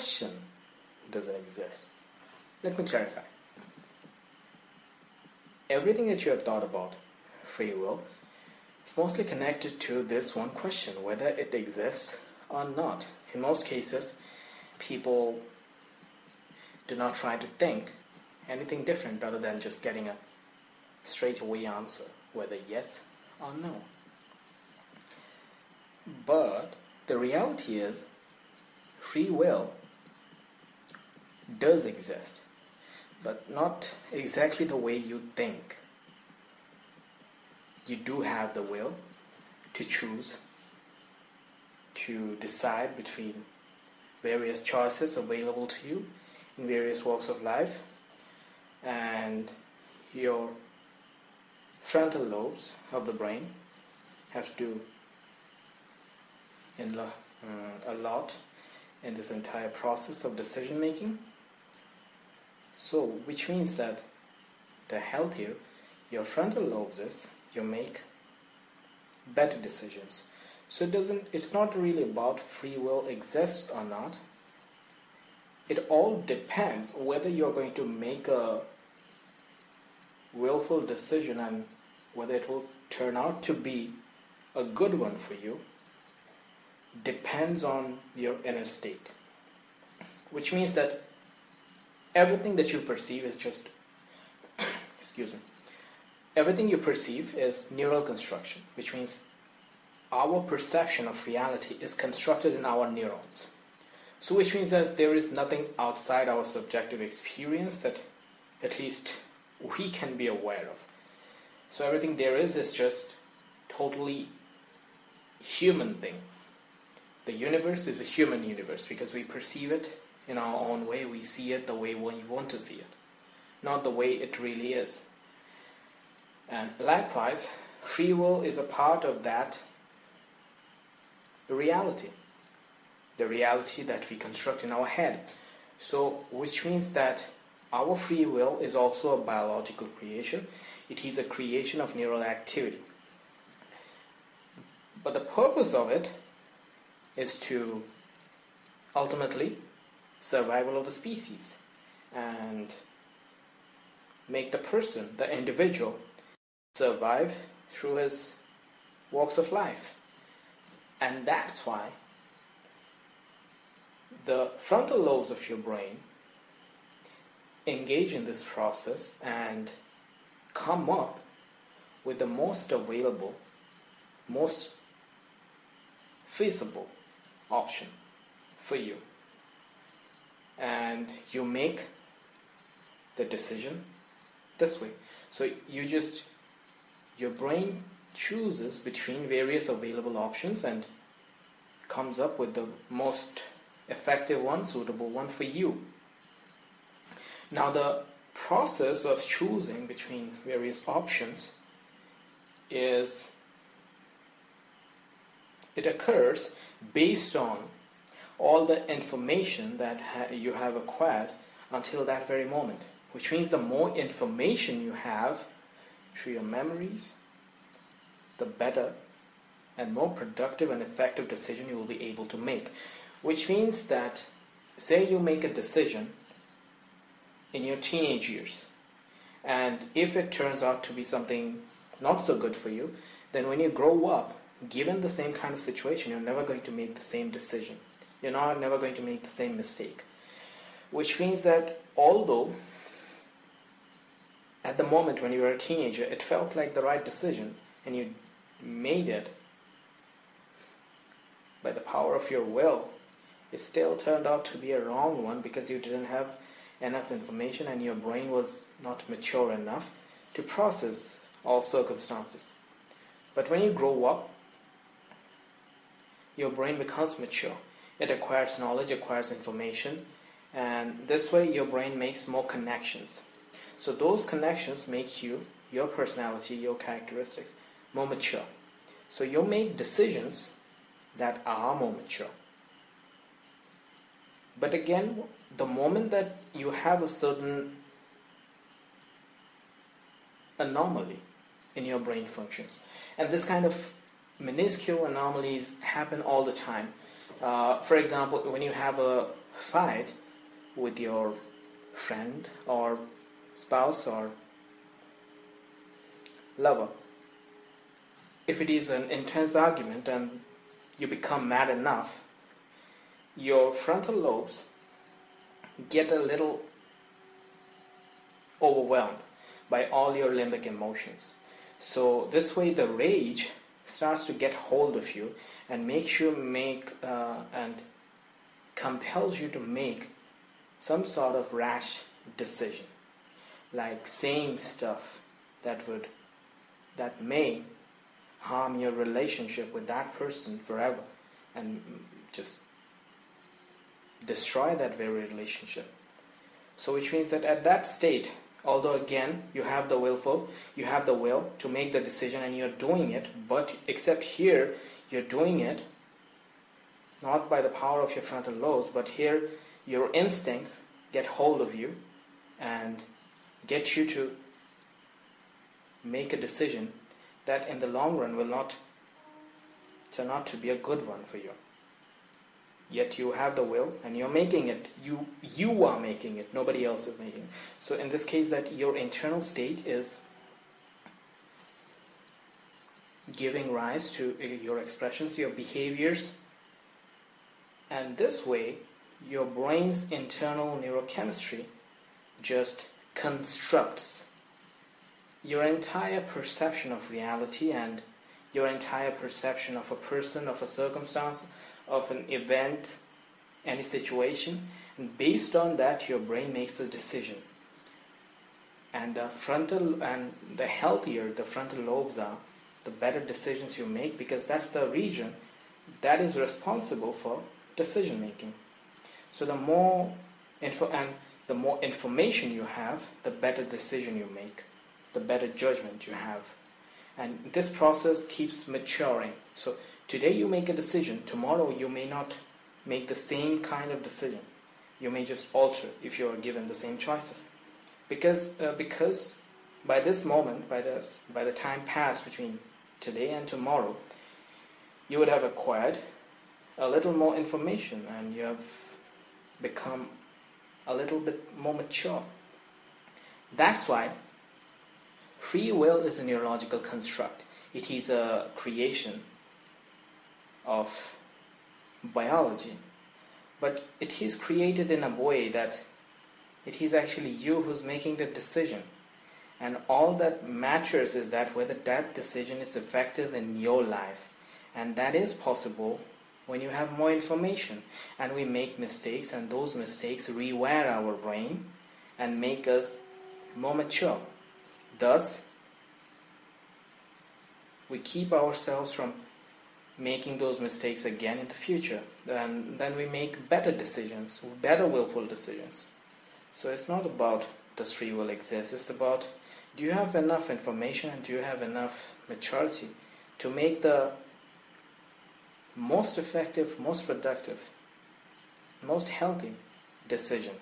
question doesn't exist. Let me clarify. Everything that you have thought about free will is mostly connected to this one question whether it exists or not. In most cases, people do not try to think anything different rather than just getting a straightaway answer, whether yes or no. But the reality is, free will does exist, but not exactly the way you think. You do have the will to choose, to decide between various choices available to you in various walks of life, and your frontal lobes of the brain have to in uh, a lot in this entire process of decision making. So, which means that the healthier your frontal lobes is, you make better decisions. So it doesn't it's not really about free will exists or not. It all depends whether you're going to make a willful decision and whether it will turn out to be a good one for you depends on your inner state. Which means that everything that you perceive is just, excuse me, everything you perceive is neural construction, which means our perception of reality is constructed in our neurons. So, which means that there is nothing outside our subjective experience that at least we can be aware of. So, everything there is is just totally human thing the universe is a human universe because we perceive it in our own way. We see it the way we want to see it, not the way it really is. And likewise, free will is a part of that reality, the reality that we construct in our head. So, which means that our free will is also a biological creation, it is a creation of neural activity. But the purpose of it is to ultimately survival of the species and make the person, the individual, survive through his walks of life. And that's why the frontal lobes of your brain engage in this process and come up with the most available, most feasible option for you. And you make the decision this way. So you just, your brain chooses between various available options and comes up with the most effective one, suitable one for you. Now, the process of choosing between various options is it occurs based on all the information that ha- you have acquired until that very moment. Which means the more information you have through your memories, the better and more productive and effective decision you will be able to make. Which means that, say, you make a decision in your teenage years, and if it turns out to be something not so good for you, then when you grow up, given the same kind of situation, you're never going to make the same decision. You're not never going to make the same mistake. Which means that although at the moment when you were a teenager it felt like the right decision and you made it by the power of your will, it still turned out to be a wrong one because you didn't have enough information and your brain was not mature enough to process all circumstances. But when you grow up, your brain becomes mature. It acquires knowledge, acquires information, and this way your brain makes more connections. So those connections make you, your personality, your characteristics, more mature. So you'll make decisions that are more mature. But again, the moment that you have a certain anomaly in your brain functions, and this kind of minuscule anomalies happen all the time. Uh, for example, when you have a fight with your friend or spouse or lover. If it is an intense argument and you become mad enough, your frontal lobes get a little overwhelmed by all your limbic emotions. So this way the rage starts to get hold of you and makes you make uh, and compels you to make some sort of rash decision. Like saying stuff that would that may harm your relationship with that person forever and just destroy that very relationship. So which means that at that state although again you have the willful you have the will to make the decision and you're doing it but except here you're doing it not by the power of your frontal lobes but here your instincts get hold of you and get you to make a decision that in the long run will not turn out to be a good one for you yet you have the will and you're making it. You you are making it. Nobody else is making it. So in this case that your internal state is giving rise to your expressions your behaviors. And this way your brain's internal neurochemistry just constructs your entire perception of reality and your entire perception of a person, of a circumstance, of an event, any situation, and based on that, your brain makes the decision. And the frontal and the healthier the frontal lobes are, the better decisions you make because that's the region that is responsible for decision making. So the more info and the more information you have, the better decision you make, the better judgment you have. And this process keeps maturing. So today you make a decision, tomorrow you may not make the same kind of decision. You may just alter if you are given the same choices. Because, uh, because by this moment, by, this, by the time passed between today and tomorrow, you would have acquired a little more information and you have become a little bit more mature. That's why free will is a neurological construct. It is a creation of biology, but it is created in a way that it is actually you who's making the decision. And all that matters is that whether that decision is effective in your life. And that is possible when you have more information and we make mistakes and those mistakes rewire our brain and make us more mature. Thus, we keep ourselves from making those mistakes again in the future. And then we make better decisions, better willful decisions. So it's not about does free will exist, it's about do you have enough information and do you have enough maturity to make the most effective, most productive, most healthy decision